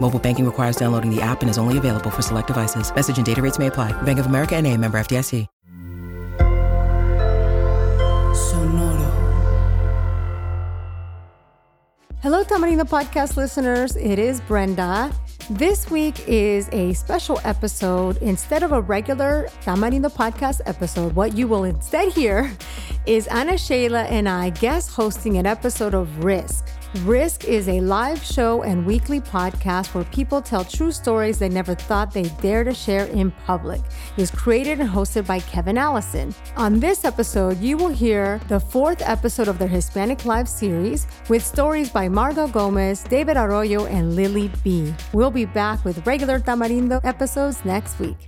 Mobile banking requires downloading the app and is only available for select devices. Message and data rates may apply. Bank of America and a member FDIC. Sonoro. Hello, Tamarindo Podcast listeners. It is Brenda. This week is a special episode. Instead of a regular Tamarindo Podcast episode, what you will instead hear is Ana Sheila and I guest hosting an episode of Risk. Risk is a live show and weekly podcast where people tell true stories they never thought they'd dare to share in public. It's created and hosted by Kevin Allison. On this episode, you will hear the fourth episode of their Hispanic Lives series with stories by Marga Gomez, David Arroyo, and Lily Be. We'll be back with regular Tamarindo episodes next week.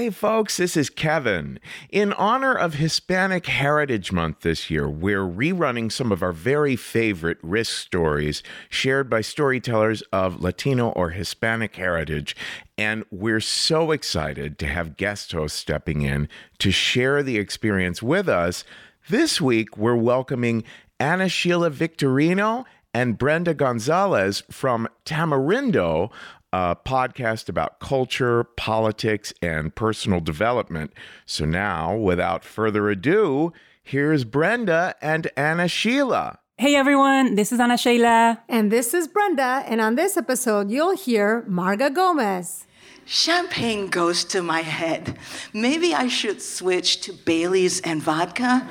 Hey, folks, this is Kevin. In honor of Hispanic Heritage Month this year, we're rerunning some of our very favorite risk stories shared by storytellers of Latino or Hispanic heritage. And we're so excited to have guest hosts stepping in to share the experience with us. This week, we're welcoming Ana Sheila Victorino and Brenda Gonzalez from Tamarindo, a podcast about culture, politics, and personal development. So now, without further ado, here's Brenda and Ana Sheila. Hey everyone, this is Ana Sheila. And this is Brenda. And on this episode, you'll hear Marga Gomez. Champagne goes to my head. Maybe I should switch to Bailey's and vodka.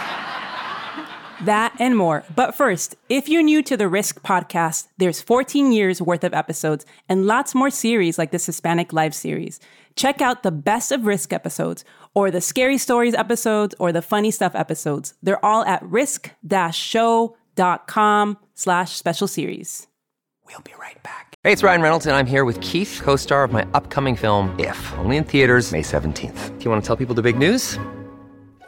That and more. But first, if you're new to the Risk podcast, there's 14 years worth of episodes and lots more series like this Hispanic Lives series. Check out the best of Risk episodes or the scary stories episodes or the funny stuff episodes. They're all at risk-show.com slash special series. We'll be right back. Hey, it's Ryan Reynolds, and I'm here with Keith, co star of my upcoming film, If, only in theaters, May 17th. Do you want to tell people the big news?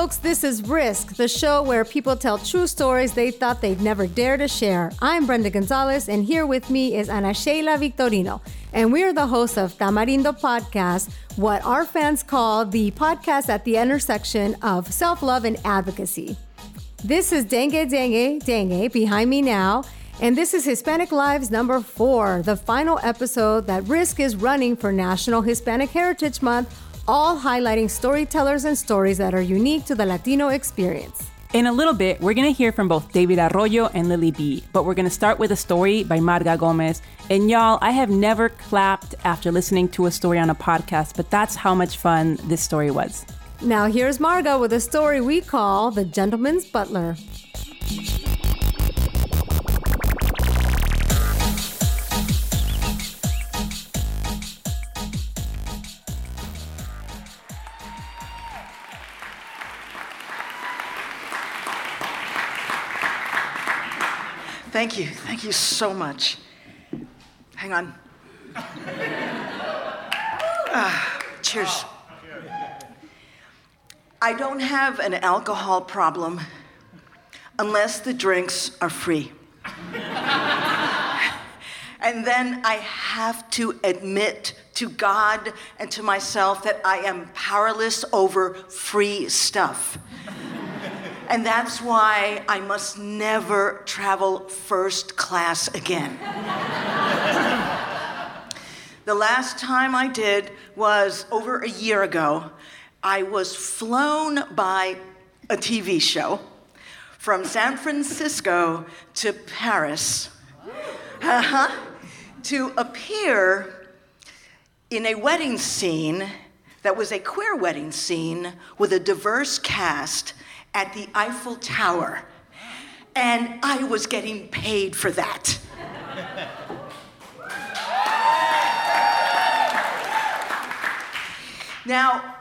Folks. This is Risk, the show where people tell true stories they thought they'd never dare to share. I'm Brenda Gonzalez, and here with me is Ana Sheila Victorino, and we're the hosts of Tamarindo Podcast, what our fans call the podcast at the intersection of self love and advocacy. This is Dengue Dengue Dengue behind me now, and this is Hispanic Lives number four, the final episode that Risk is running for National Hispanic Heritage Month, all highlighting storytellers and stories that are unique to the Latino experience. In a little bit, we're going to hear from both David Arroyo and Lily Be, but we're going to start with a story by Marga Gomez. And y'all, I have never clapped after listening to a story on a podcast, but that's how much fun this story was. Now, here's Marga with a story we call The Gentleman's Butler. Thank you. Thank you so much. Hang on. Ah, cheers. I don't have an alcohol problem unless the drinks are free. and then I have to admit to God and to myself that I am powerless over free stuff. And that's why I must never travel first class again. the last time I did was over a year ago. I was flown by a TV show from San Francisco to Paris uh-huh, to appear in a wedding scene that was a queer wedding scene with a diverse cast at the Eiffel Tower. And I was getting paid for that. now,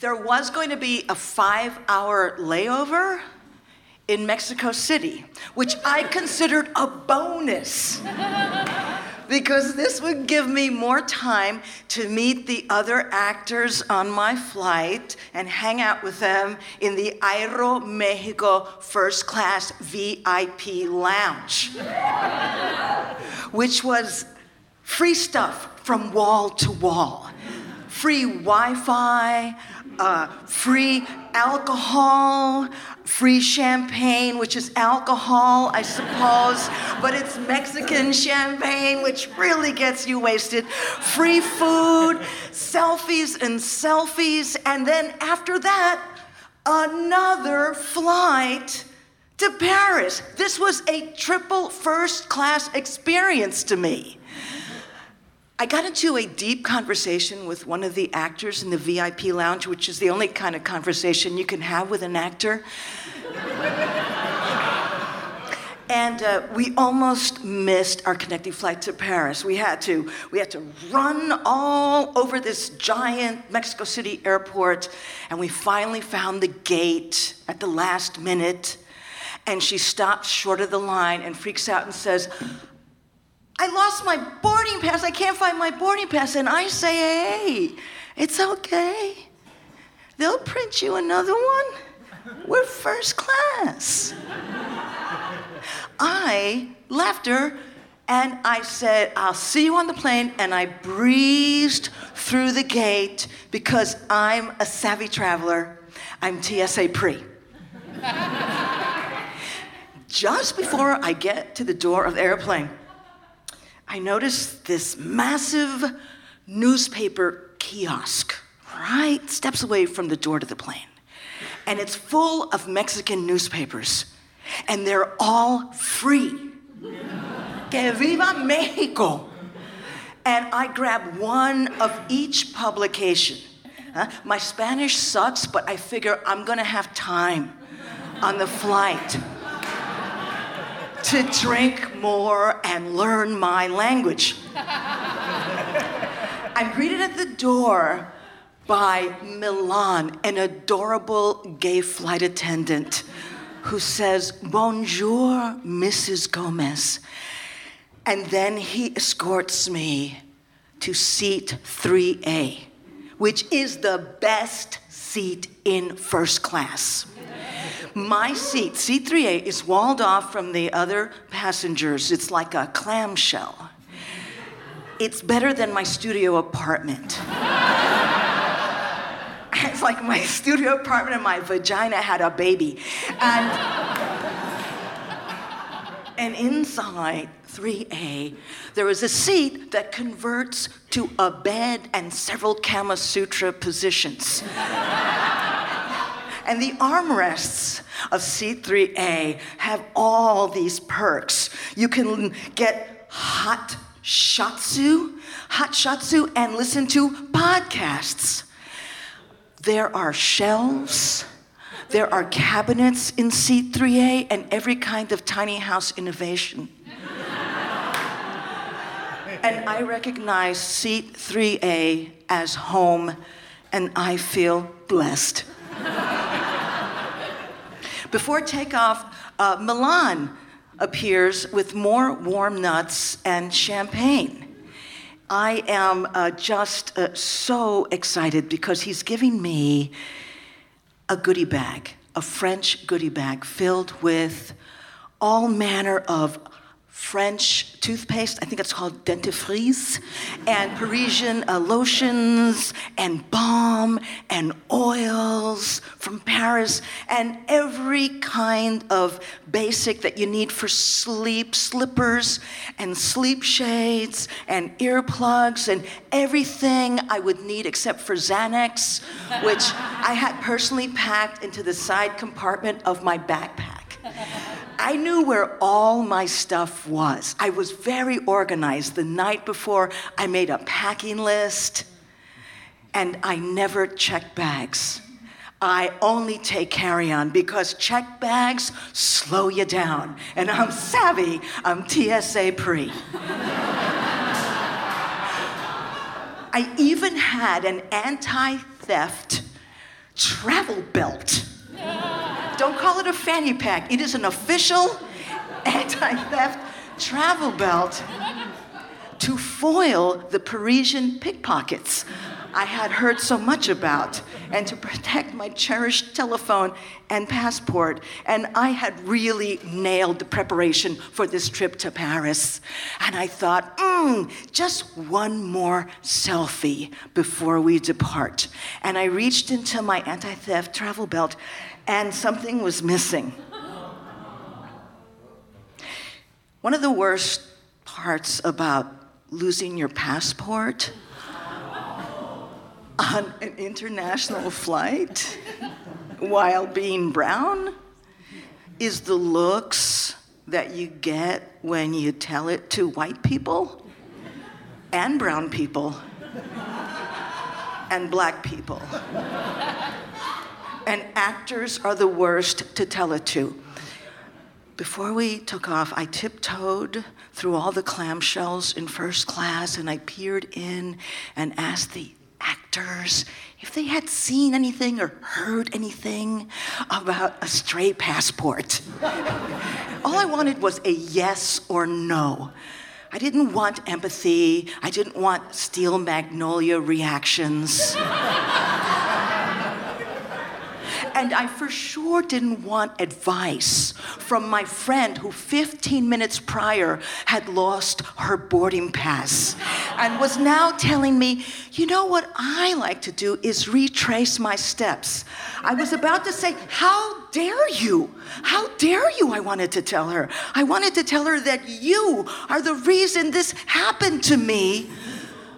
there was going to be a five hour layover in Mexico City, which I considered a bonus because this would give me more time to meet the other actors on my flight and hang out with them in the Aeromexico first class VIP lounge, which was free stuff from wall to wall. Free Wi Fi, uh, free alcohol, free champagne, which is alcohol, I suppose, but it's Mexican champagne, which really gets you wasted. Free food, selfies and selfies, and then after that, another flight to Paris. This was a triple first class experience to me. I got into a deep conversation with one of the actors in the VIP lounge, which is the only kind of conversation you can have with an actor. and uh, we almost missed our connecting flight to Paris. We had to we had to run all over this giant Mexico City airport, and we finally found the gate at the last minute. And she stops short of the line and freaks out and says, I lost my boarding pass. I can't find my boarding pass. And I say, hey, it's okay. They'll print you another one. We're first class. I left her and I said, I'll see you on the plane. And I breezed through the gate because I'm a savvy traveler. I'm TSA pre. Just before I get to the door of the airplane, I noticed this massive newspaper kiosk right steps away from the door to the plane. And it's full of Mexican newspapers, and they're all free. que viva Mexico! And I grab one of each publication. Huh? My Spanish sucks, but I figure I'm gonna have time on the flight to drink more and learn my language. I'm greeted at the door by Milan, an adorable gay flight attendant who says, Bonjour, Mrs. Gomez. And then he escorts me to seat 3A, which is the best seat in first class. My seat, C3A, is walled off from the other passengers. It's like a clamshell. It's better than my studio apartment. it's like my studio apartment and my vagina had a baby. And, and inside 3A, there is a seat that converts to a bed and several Kama Sutra positions. And the armrests of seat 3A have all these perks. You can get hot shiatsu, hot shiatsu, and listen to podcasts. There are shelves. There are cabinets in seat 3A and every kind of tiny house innovation. and I recognize seat 3A as home, and I feel blessed. Before takeoff, uh, Milan appears with more warm nuts and champagne. I am uh, just uh, so excited because he's giving me a goodie bag, a French goodie bag filled with all manner of French toothpaste. I think it's called dentifrice, and Parisian uh, lotions, and balm, and oils from Paris, and every kind of basic that you need for sleep slippers, and sleep shades, and earplugs, and everything I would need except for Xanax, which I had personally packed into the side compartment of my backpack. I knew where all my stuff was. I was very organized. The night before, I made a packing list, and I never check bags. I only take carry on because check bags slow you down. And I'm savvy, I'm TSA pre. I even had an anti theft travel belt. Don't call it a fanny pack. It is an official anti theft travel belt to foil the Parisian pickpockets I had heard so much about, and to protect my cherished telephone and passport. And I had really nailed the preparation for this trip to Paris. And I thought, mm, just one more selfie before we depart. And I reached into my anti theft travel belt and something was missing. One of the worst parts about losing your passport on an international flight while being brown is the looks that you get when you tell it to white people and brown people and black people and actors are the worst to tell it to. Before we took off, I tiptoed through all the clamshells in first class and I peered in and asked the actors if they had seen anything or heard anything about a stray passport. all I wanted was a yes or no. I didn't want empathy. I didn't want steel magnolia reactions. And I for sure didn't want advice from my friend who 15 minutes prior had lost her boarding pass and was now telling me, you know what I like to do is retrace my steps. I was about to say, how dare you? How dare you? I wanted to tell her. I wanted to tell her that you are the reason this happened to me.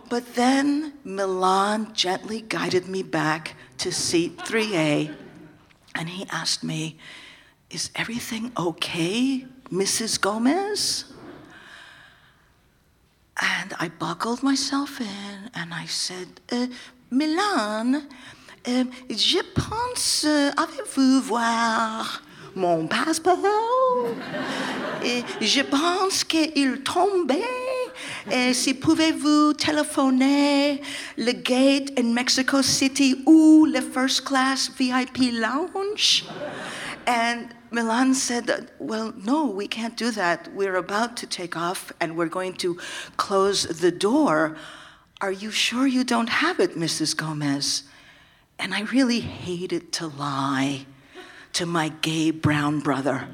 But then Milan gently guided me back to seat 3A and he asked me, Is everything okay, Mrs. Gomez? And I buckled myself in and I said, uh, Milan, uh, je pense, uh, avez-vous voir mon passeport? Et je pense qu'il tombait. Et si pouvez-vous téléphoner le gate in Mexico City ou le first class VIP lounge? And Milan said, Well, no, we can't do that. We're about to take off and we're going to close the door. Are you sure you don't have it, Mrs. Gomez? And I really hated to lie to my gay brown brother.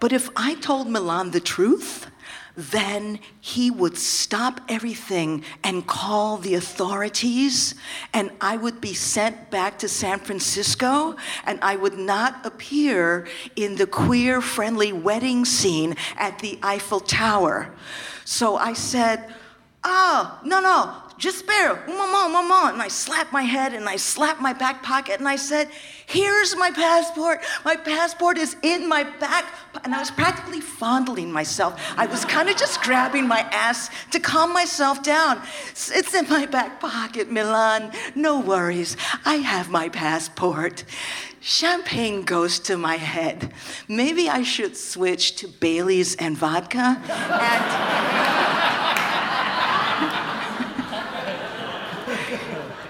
but if I told Milan the truth, then he would stop everything and call the authorities, and I would be sent back to San Francisco, and I would not appear in the queer friendly wedding scene at the Eiffel Tower. So I said, Oh, no, no, un moment, un moment. And I slapped my head and I slapped my back pocket and I said, Here's my passport. My passport is in my back. And I was practically fondling myself. I was kind of just grabbing my ass to calm myself down. It's in my back pocket, Milan. No worries. I have my passport. Champagne goes to my head. Maybe I should switch to Bailey's and vodka. And.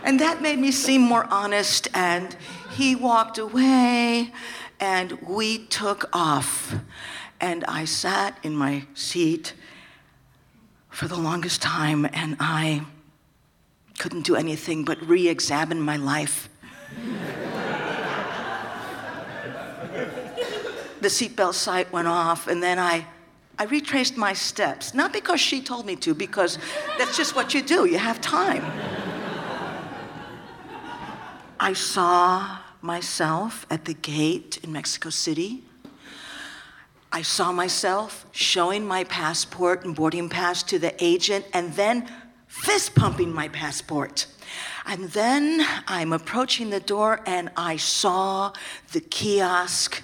And that made me seem more honest, and he walked away, and we took off. And I sat in my seat for the longest time, and I couldn't do anything but re examine my life. the seatbelt sight went off, and then I, I retraced my steps. Not because she told me to, because that's just what you do, you have time. I saw myself at the gate in Mexico City. I saw myself showing my passport and boarding pass to the agent and then fist pumping my passport. And then I'm approaching the door and I saw the kiosk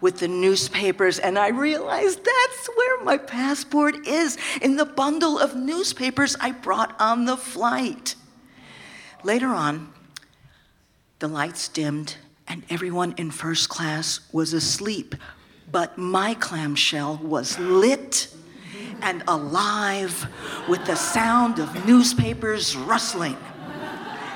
with the newspapers, and I realized that's where my passport is in the bundle of newspapers I brought on the flight. Later on, the lights dimmed, and everyone in first class was asleep. But my clamshell was lit and alive with the sound of newspapers rustling.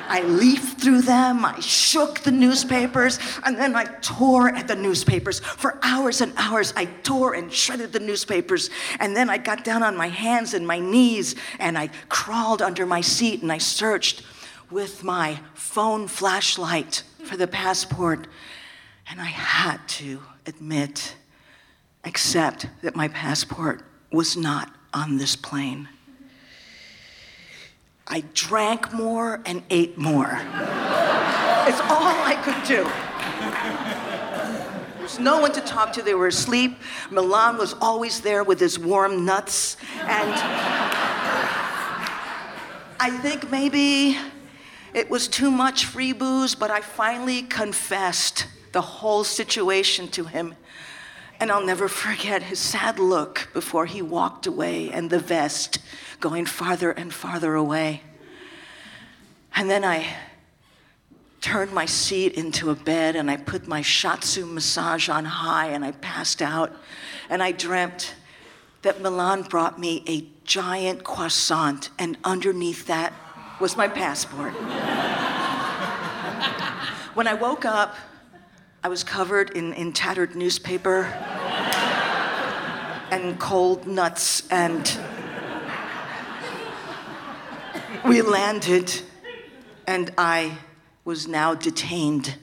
I leafed through them, I shook the newspapers, and then I tore at the newspapers. For hours and hours, I tore and shredded the newspapers. And then I got down on my hands and my knees, and I crawled under my seat and I searched with my phone flashlight for the passport. And I had to admit, accept that my passport was not on this plane. I drank more and ate more. it's all I could do. There's no one to talk to. They were asleep. Milan was always there with his warm nuts. And I think maybe it was too much free booze, but I finally confessed the whole situation to him. And I'll never forget his sad look before he walked away and the vest going farther and farther away. And then I turned my seat into a bed and I put my shiatsu massage on high and I passed out. And I dreamt that Milan brought me a giant croissant, and underneath that was my passport. when I woke up, I was covered in, in tattered newspaper and cold nuts, and we landed, and I was now detained.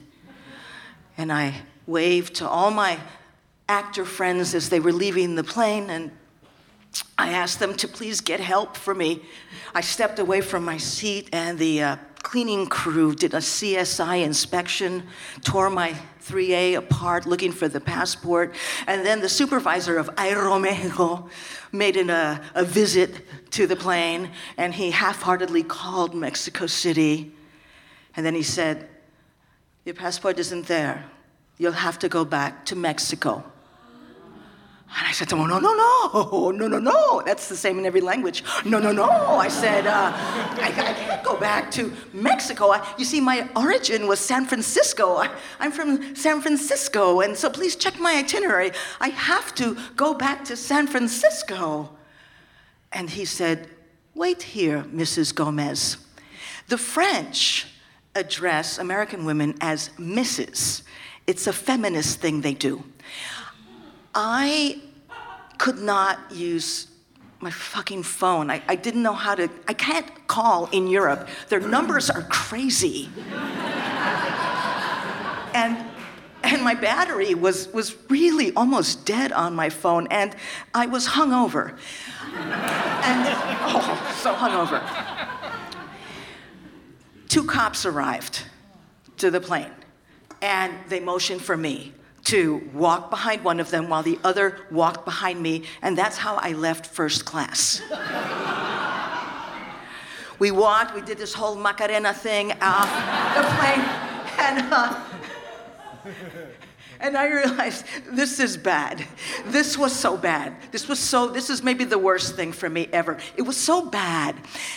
And I waved to all my actor friends as they were leaving the plane, and I asked them to please get help for me. I stepped away from my seat, and the uh, cleaning crew did a CSI inspection, tore my 3A apart looking for the passport, and then the supervisor of Aeromexico made an, uh, a visit to the plane, and he half heartedly called Mexico City. And then he said, Your passport isn't there. You'll have to go back to Mexico. And I said to him, no, no, no, no, no, no. That's the same in every language. No, no, no. I said, uh, I, I, can't go back to Mexico. I, you see, my origin was San Francisco. I, I'm from San Francisco, and so please check my itinerary. I have to go back to San Francisco. And he said, wait here, Mrs. Gomez. The French address American women as Mrs. It's a feminist thing they do. I could not use my fucking phone. I, I didn't know how to, I can't call in Europe. Their numbers are crazy. and and my battery was, was really almost dead on my phone, and I was hungover. and, oh, so hungover. Two cops arrived to the plane, and they motioned for me to walk behind one of them while the other walked behind me, and that's how I left first class. we walked, we did this whole Macarena thing off the plane, and, uh, and I realized this is bad. This was so bad. This was so, this is maybe the worst thing for me ever. It was so bad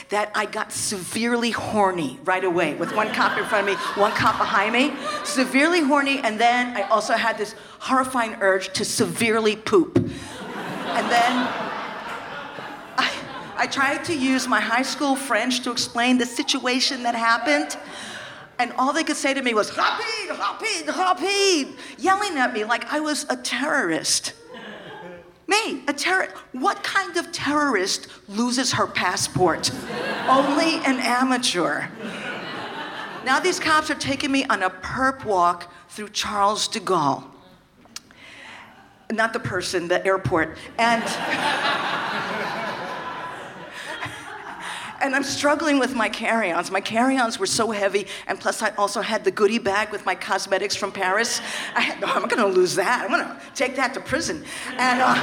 that I got severely horny right away with one cop in front of me, one cop behind me. Severely horny, and then I also had this horrifying urge to severely poop. And then I, tried to use my high school French to explain the situation that happened. And all they could say to me was, Rapide, rapide, rapide, yelling at me like I was a terrorist. Me, a terrorist. What kind of terrorist loses her passport? Only an amateur. Now these cops are taking me on a perp walk through Charles de Gaulle. Not the person, the airport. And and I'm struggling with my carry-ons. My carry-ons were so heavy, and plus I also had the goodie bag with my cosmetics from Paris. I had, no, I'm gonna lose that. I'm gonna take that to prison. And, uh,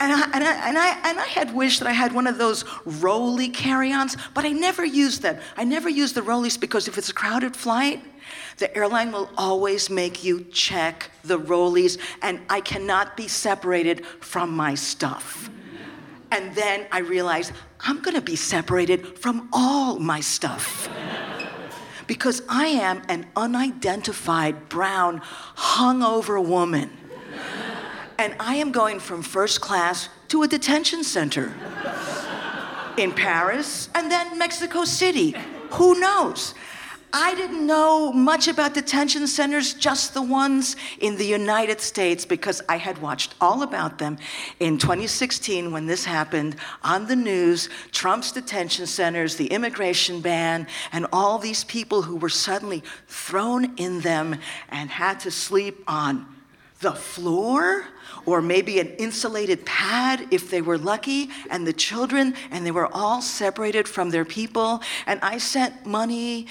and, I, and, I, and, I, and I had wished that I had one of those rolly carry-ons, but I never used them. I never used the rollies because if it's a crowded flight, the airline will always make you check the rollies, and I cannot be separated from my stuff. And then I realized I'm gonna be separated from all my stuff. because I am an unidentified brown, hungover woman. And I am going from first class to a detention center in Paris and then Mexico City. Who knows? I didn't know much about detention centers, just the ones in the United States, because I had watched all about them in 2016 when this happened on the news Trump's detention centers, the immigration ban, and all these people who were suddenly thrown in them and had to sleep on the floor or maybe an insulated pad if they were lucky, and the children, and they were all separated from their people. And I sent money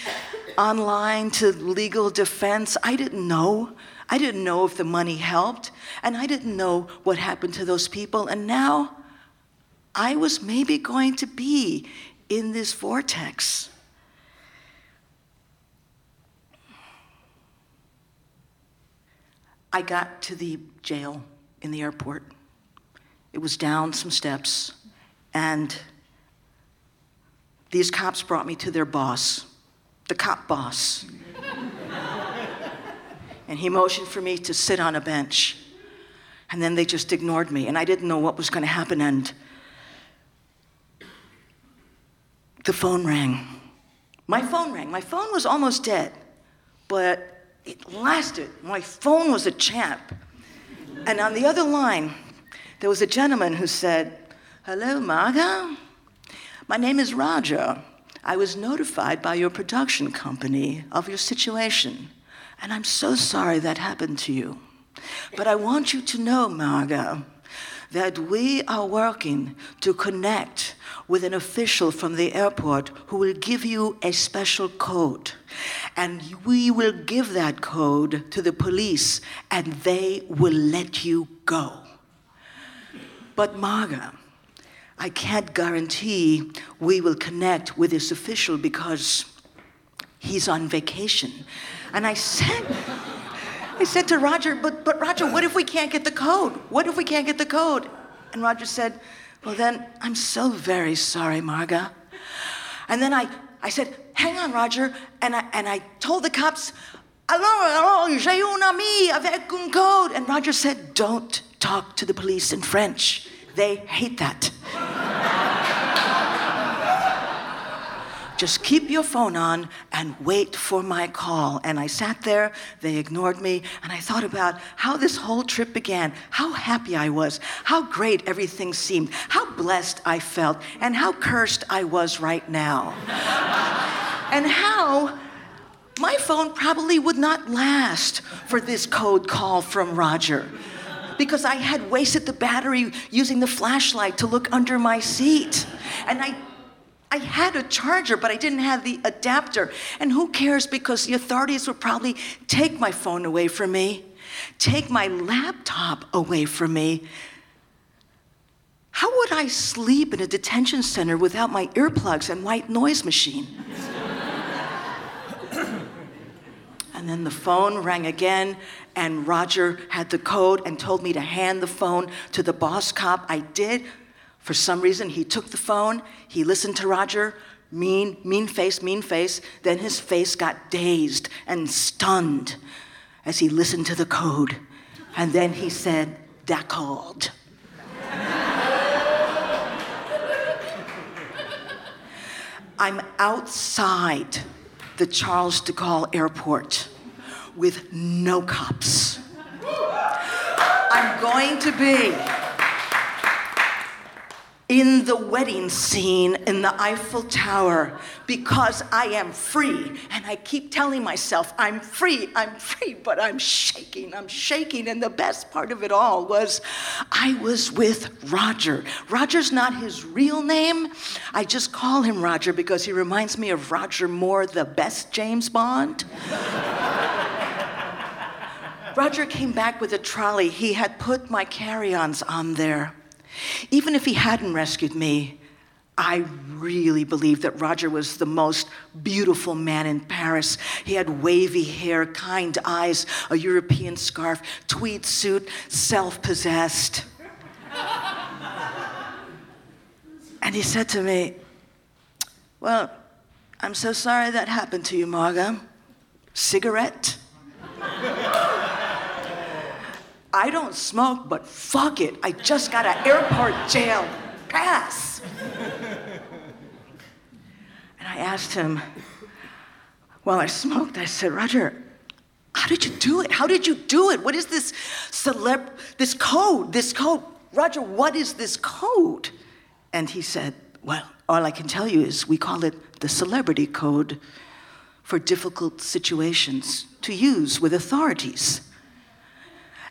online to legal defense. I didn't know. I didn't know if the money helped, and I didn't know what happened to those people. And now I was maybe going to be in this vortex. I got to the jail in the airport. It was down some steps, and these cops brought me to their boss, the cop boss. and he motioned for me to sit on a bench. And then they just ignored me, and I didn't know what was going to happen. And the phone rang. My phone rang. My phone was almost dead, but it lasted. My phone was a champ. And on the other line, there was a gentleman who said, Hello, Marga. My name is Roger. I was notified by your production company of your situation, and I'm so sorry that happened to you. But I want you to know, Marga, that we are working to connect with an official from the airport who will give you a special code. And we will give that code to the police and they will let you go. But Marga, I can't guarantee we will connect with this official because he's on vacation. And I said, I said to Roger, but, but Roger, what if we can't get the code? What if we can't get the code? And Roger said, well, then I'm so very sorry, Marga. And then I, I said, hang on, Roger. And I, and I told the cops, alors, alors, j'ai un ami avec un code. And Roger said, don't talk to the police in French. They hate that. Just keep your phone on and wait for my call. And I sat there, they ignored me, and I thought about how this whole trip began, how happy I was, how great everything seemed, how blessed I felt, and how cursed I was right now. and how my phone probably would not last for this code call from Roger because I had wasted the battery using the flashlight to look under my seat. And I I had a charger, but I didn't have the adapter. And who cares because the authorities would probably take my phone away from me, take my laptop away from me. How would I sleep in a detention center without my earplugs and white noise machine? and then the phone rang again, and Roger had the code and told me to hand the phone to the boss cop. I did. For some reason, he took the phone, he listened to Roger, mean, mean face, mean face. Then his face got dazed and stunned as he listened to the code. And then he said, D'accord. I'm outside the Charles de Gaulle airport with no cops. I'm going to be in the wedding scene in the Eiffel Tower because I am free. And I keep telling myself, I'm free, I'm free, but I'm shaking, I'm shaking. And the best part of it all was I was with Roger. Roger's not his real name. I just call him Roger because he reminds me of Roger Moore, the best James Bond. Roger came back with a trolley. He had put my carry ons on there. Even if he hadn't rescued me, I really believe that Roger was the most beautiful man in Paris. He had wavy hair, kind eyes, a European scarf, tweed suit, self possessed. and he said to me, Well, I'm so sorry that happened to you, Marga. Cigarette? I don't smoke, but fuck it. I just got an airport jail pass. and I asked him, while I smoked, I said, Roger, how did you do it? How did you do it? What is this celeb, this code, this code? Roger, what is this code? And he said, well, all I can tell you is we call it the celebrity code for difficult situations to use with authorities.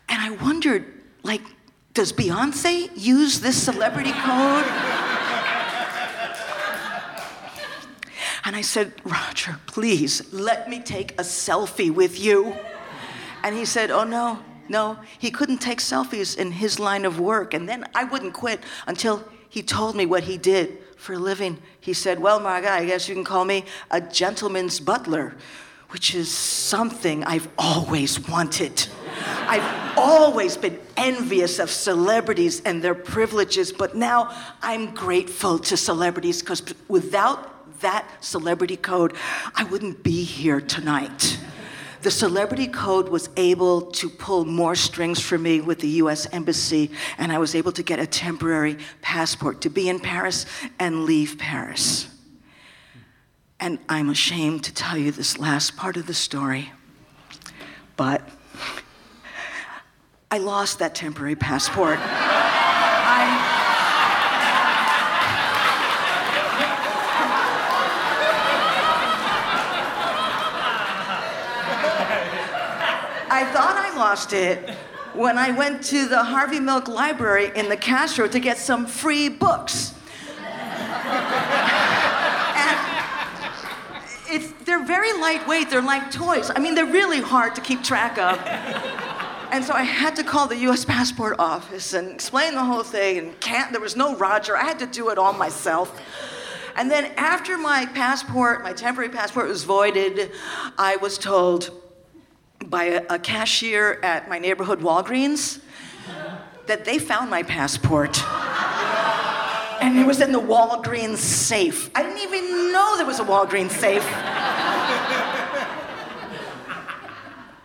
And I wondered, like, does Beyonce use this celebrity code? and I said, Roger, please let me take a selfie with you. And he said, Oh, no, no, he couldn't take selfies in his line of work. And then I wouldn't quit until he told me what he did for a living. He said, Well, Marga, I guess you can call me a gentleman's butler, which is something I've always wanted. I've always been envious of celebrities and their privileges, but now I'm grateful to celebrities because without that celebrity code, I wouldn't be here tonight. The celebrity code was able to pull more strings for me with the US Embassy, and I was able to get a temporary passport to be in Paris and leave Paris. And I'm ashamed to tell you this last part of the story, but I lost that temporary passport. I, I thought I lost it when I went to the Harvey Milk Library in the Castro to get some free books. and it's, they're very lightweight, they're like toys. I mean, they're really hard to keep track of. And so I had to call the US passport office and explain the whole thing and can't there was no Roger. I had to do it all myself. And then after my passport, my temporary passport was voided, I was told by a, a cashier at my neighborhood Walgreens that they found my passport. And it was in the Walgreens safe. I didn't even know there was a Walgreens safe.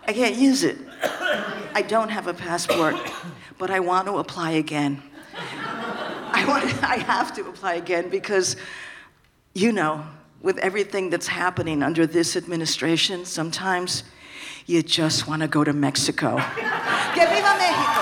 I can't use it. I don't have a passport, but I want to apply again. I, want, I have to apply again because, you know, with everything that's happening under this administration, sometimes you just want to go to Mexico. ¡Que viva México!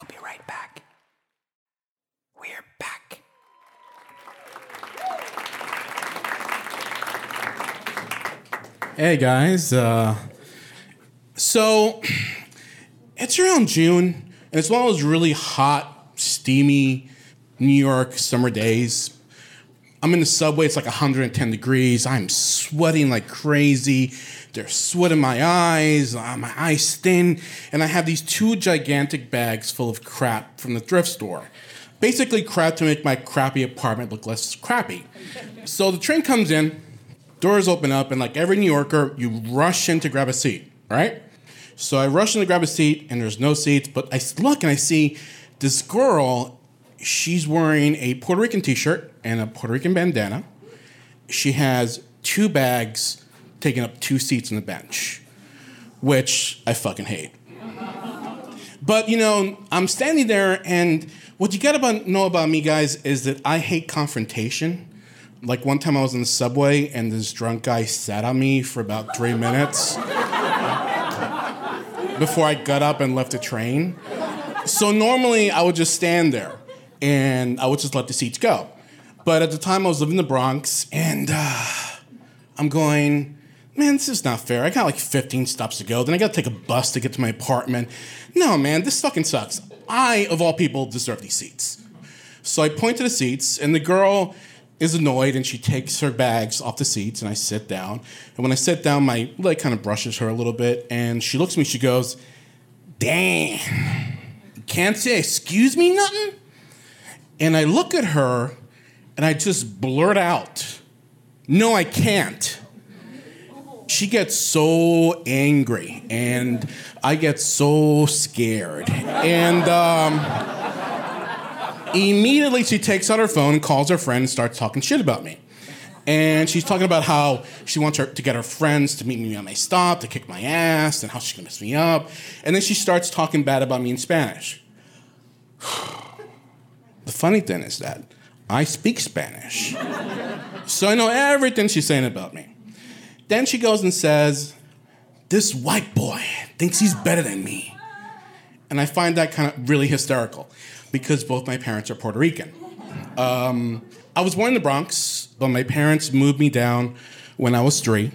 I'll be right back. We're back. Hey guys, uh, so it's around June, and it's one of those really hot, steamy New York summer days. I'm in the subway, it's like 110 degrees. I'm sweating like crazy. There's sweat in my eyes, uh, my eyes thin, and I have these two gigantic bags full of crap from the thrift store. Basically, crap to make my crappy apartment look less crappy. So the train comes in, doors open up, and like every New Yorker, you rush in to grab a seat, right? So I rush in to grab a seat, and there's no seats, but I look and I see this girl. She's wearing a Puerto Rican t shirt and a Puerto Rican bandana. She has two bags taking up two seats on the bench, which I fucking hate. But you know, I'm standing there, and what you gotta know about me, guys, is that I hate confrontation. Like one time I was in the subway, and this drunk guy sat on me for about three minutes before I got up and left the train. So normally I would just stand there, and I would just let the seats go. But at the time I was living in the Bronx, and uh, I'm going, man, this is not fair. I got like 15 stops to go. Then I got to take a bus to get to my apartment. No, man, this fucking sucks. I, of all people, deserve these seats. So I point to the seats, and the girl is annoyed and she takes her bags off the seats, and I sit down. And when I sit down, my leg kind of brushes her a little bit, and she looks at me, she goes, Damn, can't say excuse me nothing? And I look at her, and I just blurt out, No, I can't she gets so angry and I get so scared. And um, immediately she takes out her phone and calls her friend and starts talking shit about me. And she's talking about how she wants her to get her friends to meet me on my stop, to kick my ass, and how she's gonna mess me up. And then she starts talking bad about me in Spanish. the funny thing is that I speak Spanish. so I know everything she's saying about me. Then she goes and says, This white boy thinks he's better than me. And I find that kind of really hysterical because both my parents are Puerto Rican. Um, I was born in the Bronx, but my parents moved me down when I was three.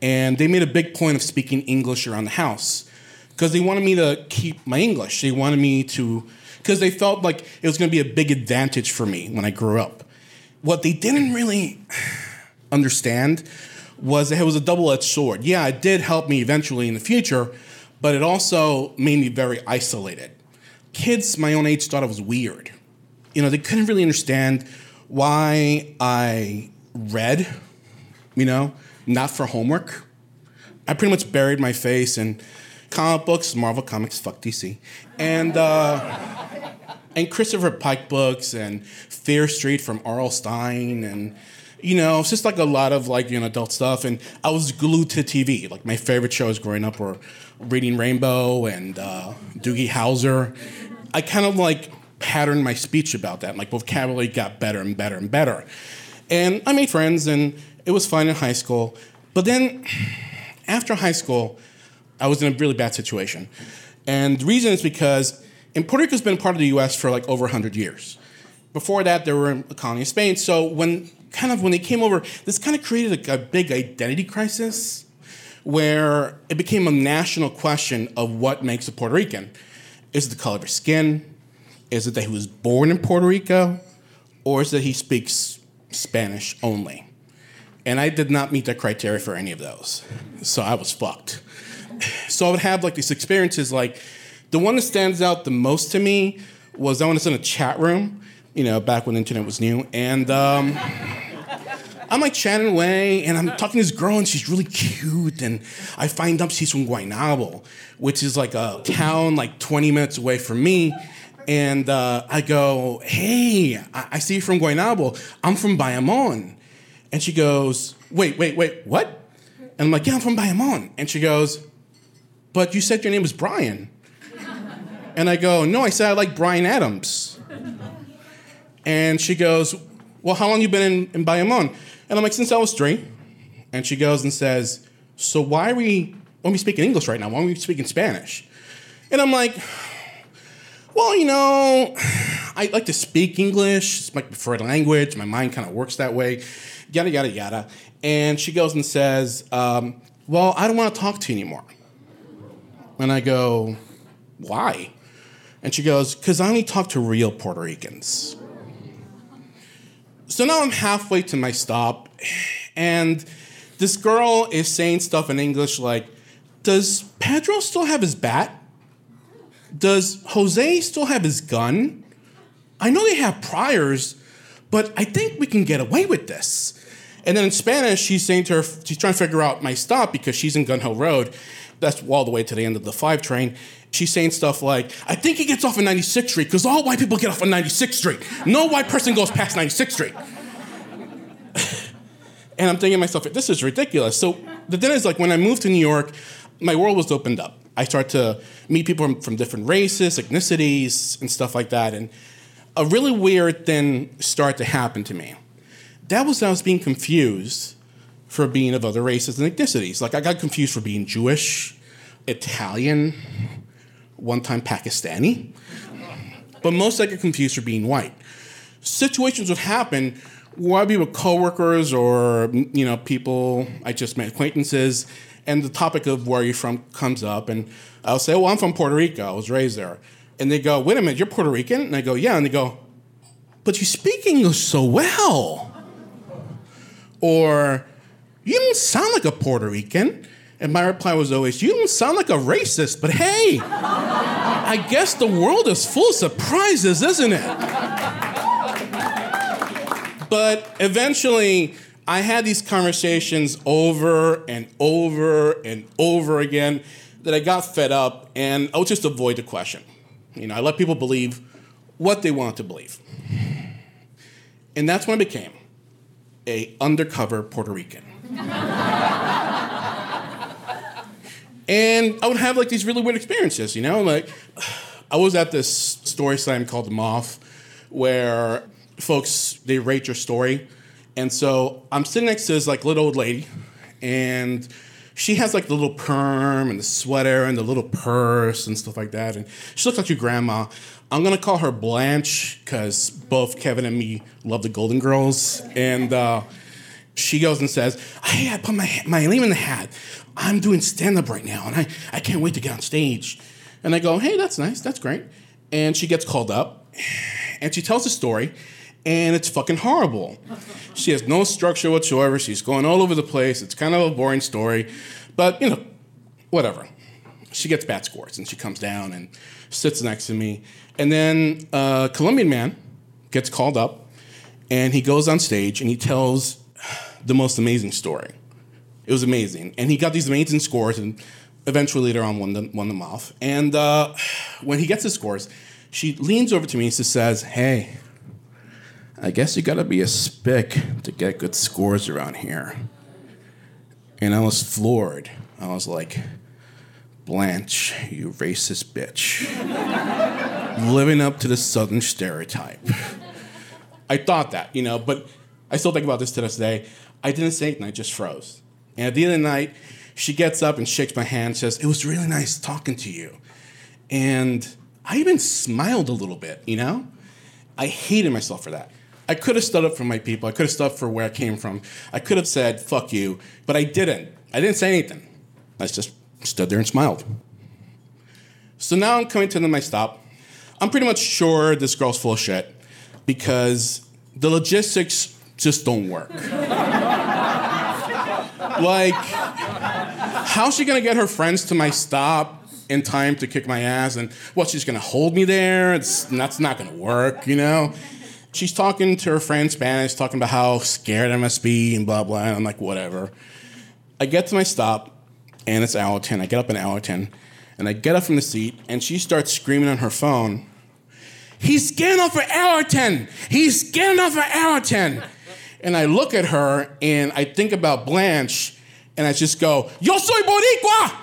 And they made a big point of speaking English around the house because they wanted me to keep my English. They wanted me to, because they felt like it was going to be a big advantage for me when I grew up. What they didn't really understand was it was a double-edged sword. Yeah, it did help me eventually in the future, but it also made me very isolated. Kids my own age thought I was weird. You know, they couldn't really understand why I read, you know, not for homework. I pretty much buried my face in comic books, Marvel Comics, fuck DC, and uh, and Christopher Pike books and Fear Street from R.L. Stine and you know, it's just like a lot of like you know adult stuff. And I was glued to TV. Like my favorite shows growing up were Reading Rainbow and uh, Doogie Howser. I kind of like patterned my speech about that. My vocabulary got better and better and better. And I made friends, and it was fine in high school. But then, after high school, I was in a really bad situation. And the reason is because in Puerto Rico's been part of the U.S. for like over 100 years. Before that, they were a colony of Spain. So when kind of when they came over, this kind of created a, a big identity crisis where it became a national question of what makes a Puerto Rican. Is it the color of his skin? Is it that he was born in Puerto Rico? Or is it that he speaks Spanish only? And I did not meet the criteria for any of those. So I was fucked. So I would have like these experiences like the one that stands out the most to me was I was in a chat room, you know, back when the internet was new, and um, I'm like chatting away, and I'm talking to this girl, and she's really cute, and I find out she's from Guaynabo, which is like a town like 20 minutes away from me, And uh, I go, hey, I-, I see you from Guaynabo. I'm from Bayamon. And she goes, wait, wait, wait, what? And I'm like, yeah, I'm from Bayamon. And she goes, but you said your name was Brian. And I go, no, I said I like Bryan Adams. And she goes, well, how long you been in, in Bayamon? And I'm like, since I was three. And she goes and says, so why are we, why are we speaking English right now? Why are we speaking Spanish? And I'm like, well, you know, I like to speak English. It's my preferred language. My mind kind of works that way. Yada, yada, yada. And she goes and says, um, well, I don't want to talk to you anymore. And I go, why? And she goes, because I only talk to real Puerto Ricans. So now I'm halfway to my stop, and this girl is saying stuff in English like, Does Pedro still have his bat? Does Jose still have his gun? I know they have priors, but I think we can get away with this. And then in Spanish, she's saying to her, she's trying to figure out my stop because she's in Gun Hill Road. That's all the way to the end of the five train. She's saying stuff like, I think he gets off on 96th Street because all white people get off on 96th Street. No white person goes past 96th Street. and I'm thinking to myself, this is ridiculous. So the thing is, like, when I moved to New York, my world was opened up. I started to meet people from, from different races, ethnicities, and stuff like that. And a really weird thing started to happen to me. That was I was being confused for being of other races and ethnicities. Like, I got confused for being Jewish, Italian, one time Pakistani, but most I get confused for being white. Situations would happen where I'd be with coworkers or you know people I just met acquaintances, and the topic of where are you're from comes up, and I'll say, "Well, I'm from Puerto Rico. I was raised there," and they go, "Wait a minute, you're Puerto Rican?" And I go, "Yeah," and they go, "But you speak English so well," or "You don't sound like a Puerto Rican." And my reply was always, You don't sound like a racist, but hey, I guess the world is full of surprises, isn't it? But eventually, I had these conversations over and over and over again that I got fed up and I would just avoid the question. You know, I let people believe what they want to believe. And that's when I became a undercover Puerto Rican. And I would have like these really weird experiences, you know? Like, I was at this story slam called The Moth where folks, they rate your story. And so I'm sitting next to this like little old lady, and she has like the little perm and the sweater and the little purse and stuff like that. And she looks like your grandma. I'm gonna call her Blanche because both Kevin and me love the Golden Girls. And uh, she goes and says, Hey, I put my, my name in the hat. I'm doing stand up right now and I, I can't wait to get on stage. And I go, Hey, that's nice. That's great. And she gets called up and she tells a story and it's fucking horrible. She has no structure whatsoever. She's going all over the place. It's kind of a boring story, but you know, whatever. She gets bad scores and she comes down and sits next to me. And then a Colombian man gets called up and he goes on stage and he tells the most amazing story. It was amazing. And he got these amazing scores and eventually later on won, won them off. And uh, when he gets his scores, she leans over to me and says, Hey, I guess you gotta be a spick to get good scores around here. And I was floored. I was like, Blanche, you racist bitch. Living up to the Southern stereotype. I thought that, you know, but I still think about this to this day. I didn't say anything, I just froze. And at the end of the night, she gets up and shakes my hand, says, It was really nice talking to you. And I even smiled a little bit, you know? I hated myself for that. I could have stood up for my people. I could have stood up for where I came from. I could have said, fuck you, but I didn't. I didn't say anything. I just stood there and smiled. So now I'm coming to the my stop. I'm pretty much sure this girl's full of shit because the logistics just don't work. like, how's she gonna get her friends to my stop in time to kick my ass? And what, she's gonna hold me there? It's, that's not gonna work, you know? She's talking to her friend Spanish, talking about how scared I must be and blah, blah. And I'm like, whatever. I get to my stop, and it's Allerton. I get up in Allerton, and I get up from the seat, and she starts screaming on her phone. He's getting off for Ayrton. He's getting off for Ayrton. And I look at her and I think about Blanche and I just go, Yo soy Boricua!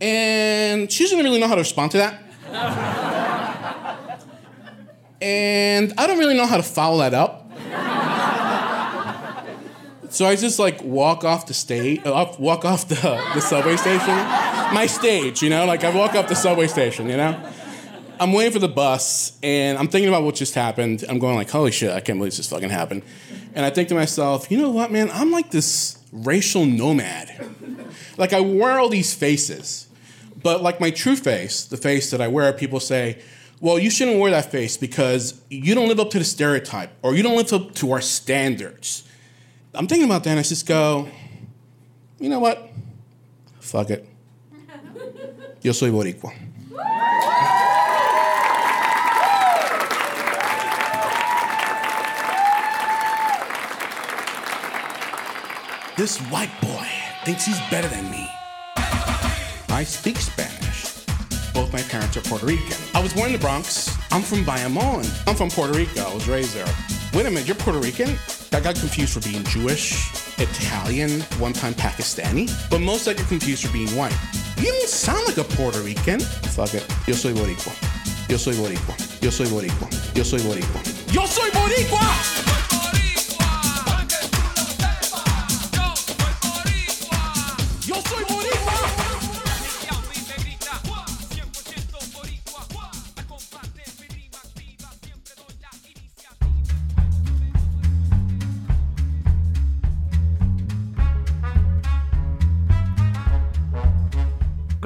And she doesn't really know how to respond to that. and I don't really know how to follow that up. So I just like walk off the stage, uh, walk off the, the subway station. My stage, you know, like I walk up the subway station, you know? I'm waiting for the bus and I'm thinking about what just happened. I'm going like, holy shit, I can't believe this fucking happened. And I think to myself, you know what, man? I'm like this racial nomad. Like I wear all these faces, but like my true face, the face that I wear, people say, well, you shouldn't wear that face because you don't live up to the stereotype or you don't live up to our standards. I'm thinking about that and I just go, you know what? Fuck it. Yo soy boricua. This white boy thinks he's better than me. I speak Spanish. Both my parents are Puerto Rican. I was born in the Bronx. I'm from Bayamon. I'm from Puerto Rico. I was raised there. Wait a minute, you're Puerto Rican? I got confused for being Jewish, Italian, one time Pakistani, but most I get confused for being white. You don't sound like a Puerto Rican. Fuck it. Yo soy boricua. Yo soy boricua. Yo soy boricua. Yo soy boricua. Yo soy boricua!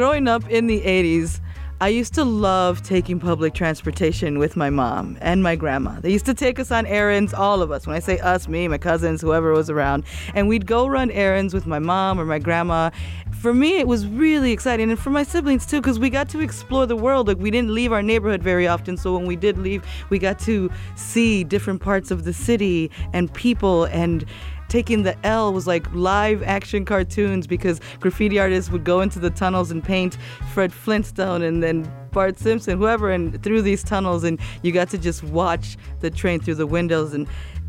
Growing up in the 80s, I used to love taking public transportation with my mom and my grandma. They used to take us on errands, all of us. When I say us, me, my cousins, whoever was around. And we'd go run errands with my mom or my grandma. For me, it was really exciting. And for my siblings too, because we got to explore the world. Like, we didn't leave our neighborhood very often. So when we did leave, we got to see different parts of the city and people and taking the L was like live action cartoons because graffiti artists would go into the tunnels and paint Fred Flintstone and then Bart Simpson, whoever, and through these tunnels, and you got to just watch the train through the windows and.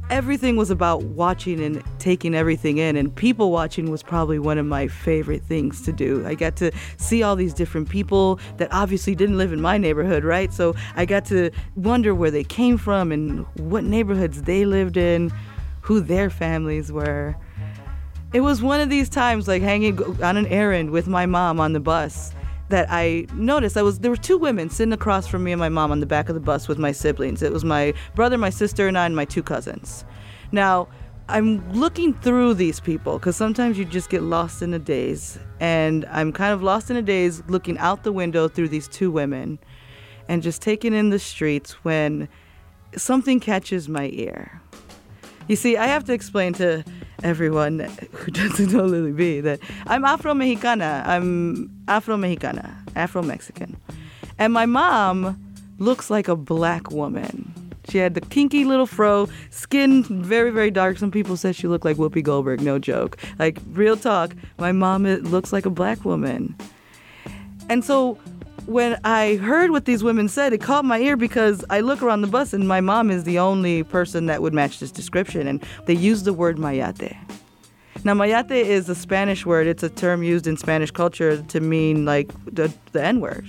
Everything was about watching and taking everything in, and people watching was probably one of my favorite things to do. I got to see all these different people that obviously didn't live in my neighborhood, right? So I got to wonder where they came from and what neighborhoods they lived in who their families were. It was one of these times, like hanging on an errand with my mom on the bus, that I noticed. I was there were two women sitting across from me and my mom on the back of the bus with my siblings. It was my brother, my sister, and I, and my two cousins. Now, I'm looking through these people because sometimes you just get lost in a daze, and I'm kind of lost in a daze looking out the window through these two women, and just taking in the streets when something catches my ear. You see, I have to explain to everyone who doesn't know Lily Be that I'm Afro Mexicana. I'm Afro Mexicana, Afro Mexican. And my mom looks like a black woman. She had the kinky little fro, skin very, very dark. Some people said she looked like Whoopi Goldberg, no joke. Like, real talk, my mom looks like a black woman. And so when I heard what these women said, it caught my ear because I look around the bus and my mom is the only person that would match this description. And they use the word mayate. Now, mayate is a Spanish word. It's a term used in Spanish culture to mean like the, the N word.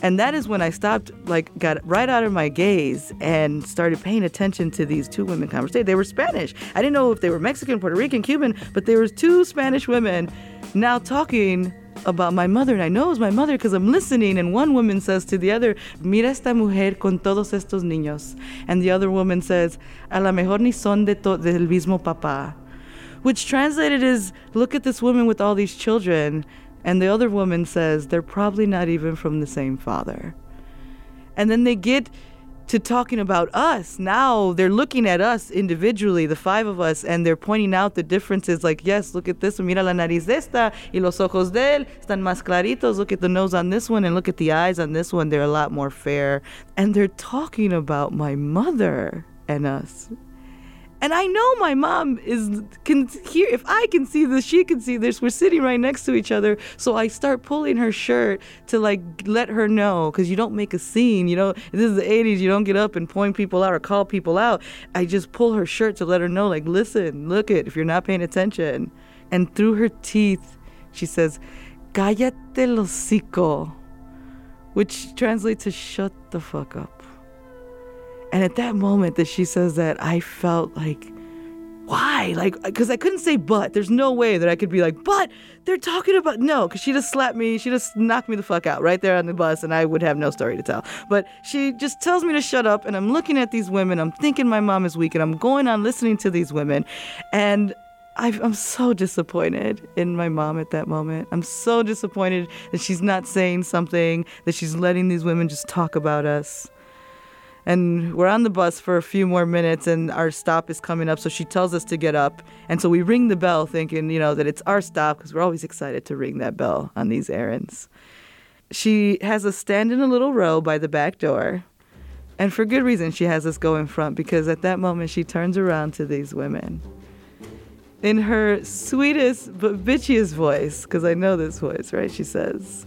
And that is when I stopped, like, got right out of my gaze and started paying attention to these two women conversation. They were Spanish. I didn't know if they were Mexican, Puerto Rican, Cuban, but there was two Spanish women now talking about my mother, and I know it's my mother because I'm listening. And one woman says to the other, Mira esta mujer con todos estos niños. And the other woman says, A la mejor ni son de to- del mismo papá. Which translated is, Look at this woman with all these children. And the other woman says, They're probably not even from the same father. And then they get to talking about us. Now they're looking at us individually, the five of us, and they're pointing out the differences. Like, yes, look at this. Mira la nariz de esta y los ojos de él están más claritos. Look at the nose on this one and look at the eyes on this one. They're a lot more fair. And they're talking about my mother and us. And I know my mom is can hear if I can see this, she can see this. We're sitting right next to each other. So I start pulling her shirt to like let her know because you don't make a scene. You know, this is the 80s. You don't get up and point people out or call people out. I just pull her shirt to let her know, like, listen, look it. If you're not paying attention, and through her teeth, she says, "Cállate el hocico," which translates to "shut the fuck up." And at that moment that she says that, I felt like, why? Like, because I couldn't say but. There's no way that I could be like, but they're talking about no, because she just slapped me. She just knocked me the fuck out right there on the bus, and I would have no story to tell. But she just tells me to shut up, and I'm looking at these women. I'm thinking my mom is weak, and I'm going on listening to these women, and i am so disappointed in my mom at that moment. I'm so disappointed that she's not saying something, that she's letting these women just talk about us and we're on the bus for a few more minutes and our stop is coming up. So she tells us to get up. And so we ring the bell thinking you know that it's our stop because we're always excited to ring that bell on these errands. She has us stand in a little row by the back door. And for good reason she has us go in front because at that moment she turns around to these women in her sweetest but bitchiest voice because i know this voice right? She says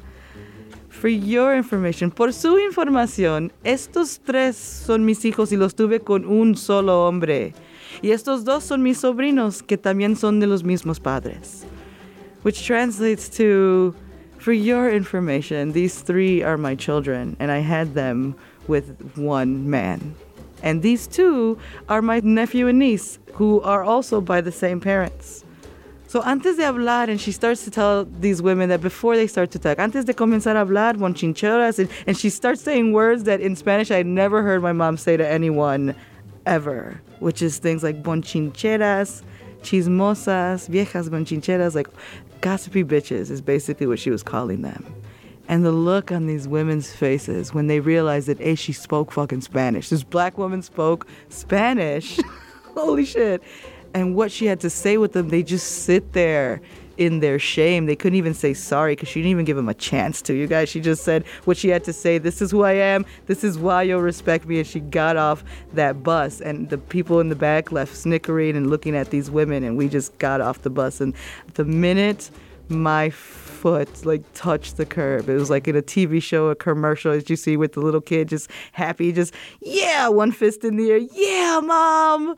For your information, por su información, estos tres son mis hijos y los tuve con un solo hombre. Y estos dos son mis sobrinos que también son de los mismos padres. Which translates to, for your information, these three are my children, and I had them with one man. And these two are my nephew and niece, who are also by the same parents. So antes de hablar, and she starts to tell these women that before they start to talk, antes de comenzar a hablar, bochincheras, and, and she starts saying words that in Spanish I had never heard my mom say to anyone ever, which is things like bochincheras, chismosas, viejas bochincheras, like gossipy bitches is basically what she was calling them. And the look on these women's faces when they realized that, hey, she spoke fucking Spanish. This black woman spoke Spanish. Holy shit and what she had to say with them, they just sit there in their shame. They couldn't even say sorry because she didn't even give them a chance to. You guys, she just said what she had to say. This is who I am. This is why you'll respect me. And she got off that bus, and the people in the back left snickering and looking at these women, and we just got off the bus. And the minute my foot like touched the curb. It was like in a TV show, a commercial, as you see with the little kid just happy, just, yeah, one fist in the air. Yeah, mom.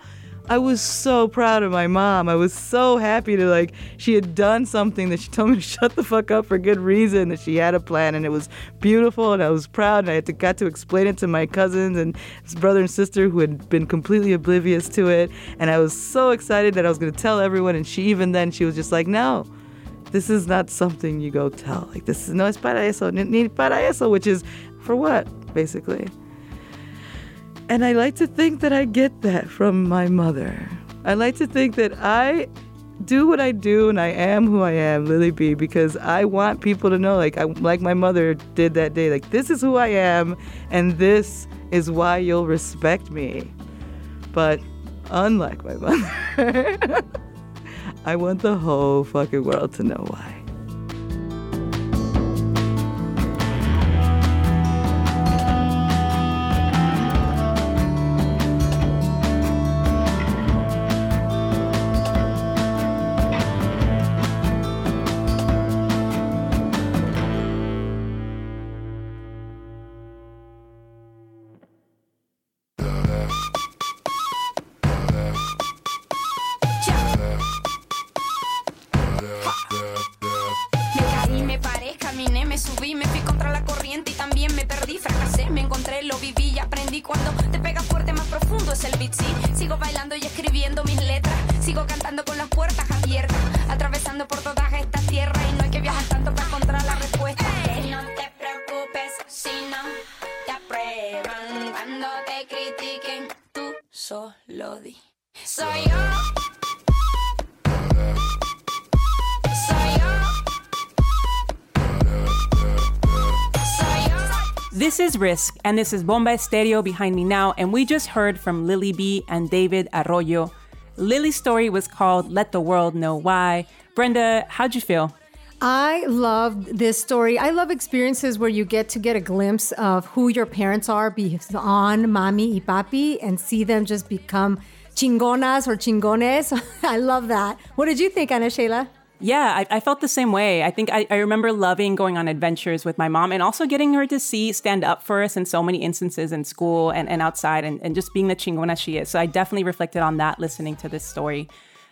I was so proud of my mom. I was so happy to like she had done something that she told me to shut the fuck up for good reason. That she had a plan and it was beautiful and I was proud and I had to, got to explain it to my cousins and his brother and sister who had been completely oblivious to it. And I was so excited that I was going to tell everyone. And she even then she was just like, no. This is not something you go tell. Like this is no es para eso, ni para eso, which is for what, basically. And I like to think that I get that from my mother. I like to think that I do what I do and I am who I am, Lily Be, because I want people to know, like I, like my mother did that day, like this is who I am and this is why you'll respect me. But unlike my mother, I want the whole fucking world to know why. Is Risk, and this is Bomba Estéreo behind me now, and we just heard from Lily Be and David Arroyo. Lily's story was called Let the World Know Why. Brenda, how'd you feel? I love this story. I love experiences where you get to get a glimpse of who your parents are beyond mommy y papi and see them just become chingonas or chingones. I love that. What did you think, Ana Sheila? Yeah, I, I, felt the same way. I think I, I, remember loving going on adventures with my mom and also getting her to see stand up for us in so many instances in school and, and outside and, and just being the chingona she is. So I definitely reflected on that listening to this story.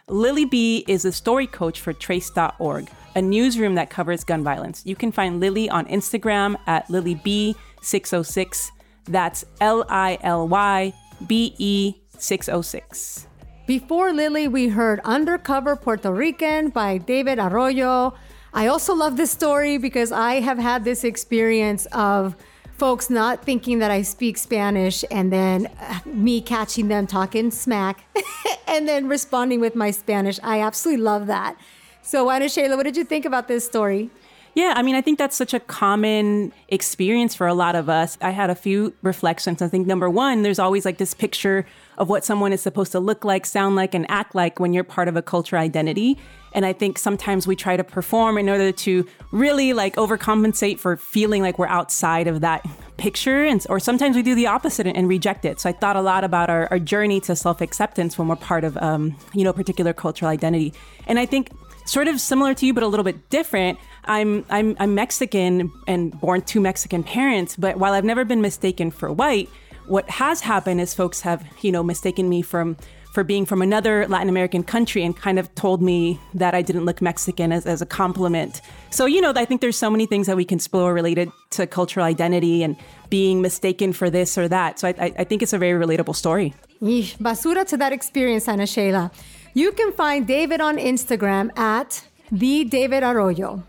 Lily Be is a story coach for trace.org, a newsroom that covers gun violence. You can find Lily on Instagram at LilyB606. That's L I L Y B E 606. Before Lily, we heard Undercover Puerto Rican by David Arroyo. I also love this story because I have had this experience of folks not thinking that I speak Spanish and then uh, me catching them talking smack and then responding with my Spanish. I absolutely love that. So, Ana Sheila, what did you think about this story? Yeah, I mean, I think that's such a common experience for a lot of us. I had a few reflections. I think number one, there's always like this picture of what someone is supposed to look like, sound like, and act like when you're part of a culture identity. And I think sometimes we try to perform in order to really like overcompensate for feeling like we're outside of that picture. And, or sometimes we do the opposite and, and reject it. So I thought a lot about our, our journey to self acceptance when we're part of, um, you know, particular cultural identity. And I think sort of similar to you, but a little bit different. I'm I'm I'm Mexican and born to Mexican parents, but while I've never been mistaken for white, what has happened is folks have, you know, mistaken me from for being from another Latin American country and kind of told me that I didn't look Mexican as, as a compliment. So, you know, I think there's so many things that we can explore related to cultural identity and being mistaken for this or that. So I, I think it's a very relatable story. Yeesh, basura to that experience, Ana Sheila. You can find David on Instagram at the David Arroyo.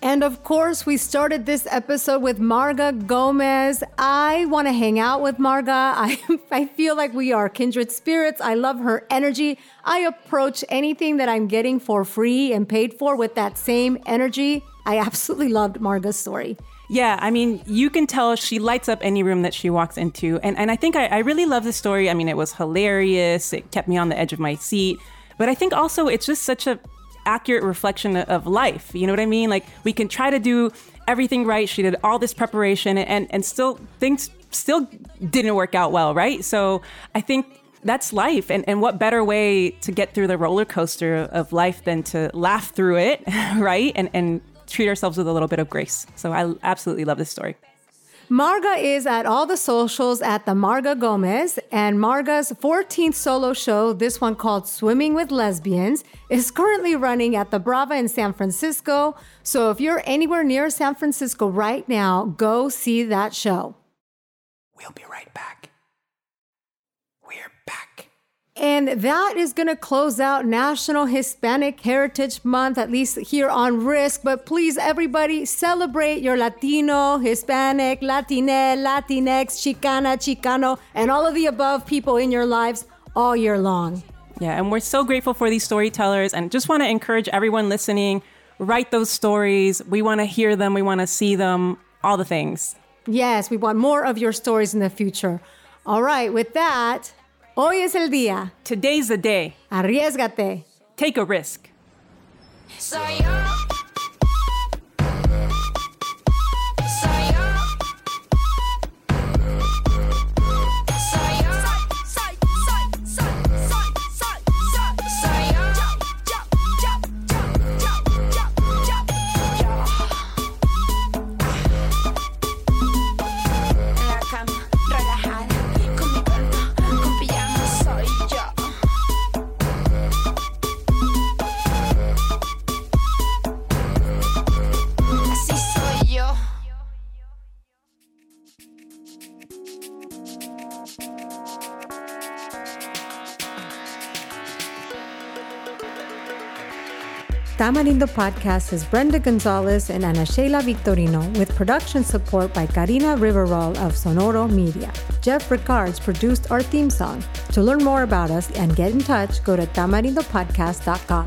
And of course, we started this episode with Marga Gomez. I want to hang out with Marga. I, I feel like we are kindred spirits. I love her energy. I approach anything that I'm getting for free and paid for with that same energy. I absolutely loved Marga's story. Yeah, I mean, you can tell she lights up any room that she walks into. And, and I think I, I really love the story. I mean, it was hilarious, it kept me on the edge of my seat. But I think also it's just such a accurate reflection of life. You know what I mean? Like we can try to do everything right. She did all this preparation and and still things still didn't work out well, right? So I think that's life and, and what better way to get through the roller coaster of life than to laugh through it, right? And and treat ourselves with a little bit of grace. So I absolutely love this story. Marga is at all the socials at the Marga Gomez, and Marga's 14th solo show, this one called Swimming with Lesbians, is currently running at the Brava in San Francisco. So if you're anywhere near San Francisco right now, go see that show. We'll be right back. And that is going to close out National Hispanic Heritage Month, at least here on Risk. But please, everybody, celebrate your Latino, Hispanic, Latine, Latinx, Chicana, Chicano, and all of the above people in your lives all year long. Yeah, and we're so grateful for these storytellers and just want to encourage everyone listening write those stories. We want to hear them, we want to see them, all the things. Yes, we want more of your stories in the future. All right, with that, Hoy es el día. Today's the day. Arriesgate. Take a risk. Soy Tamarindo Podcast is Brenda Gonzalez and Ana Sheila Victorino with production support by Karina Riveroll of Sonoro Media. Jeff Ricards produced our theme song. To learn more about us and get in touch, go to tamarindopodcast.com.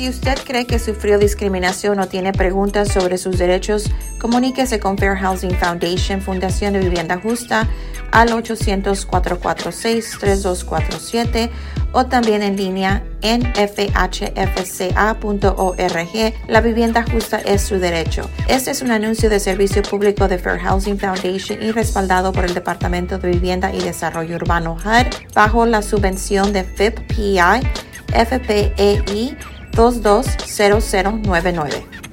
Si usted cree que sufrió discriminación o tiene preguntas sobre sus derechos, comuníquese con Fair Housing Foundation, Fundación de Vivienda Justa, al 800-446-3247 o también en línea en fhfca.org. La vivienda justa es su derecho. Este es un anuncio de servicio público de Fair Housing Foundation y respaldado por el Departamento de Vivienda y Desarrollo Urbano HUD bajo la subvención de FIPPI, FPEI 220099.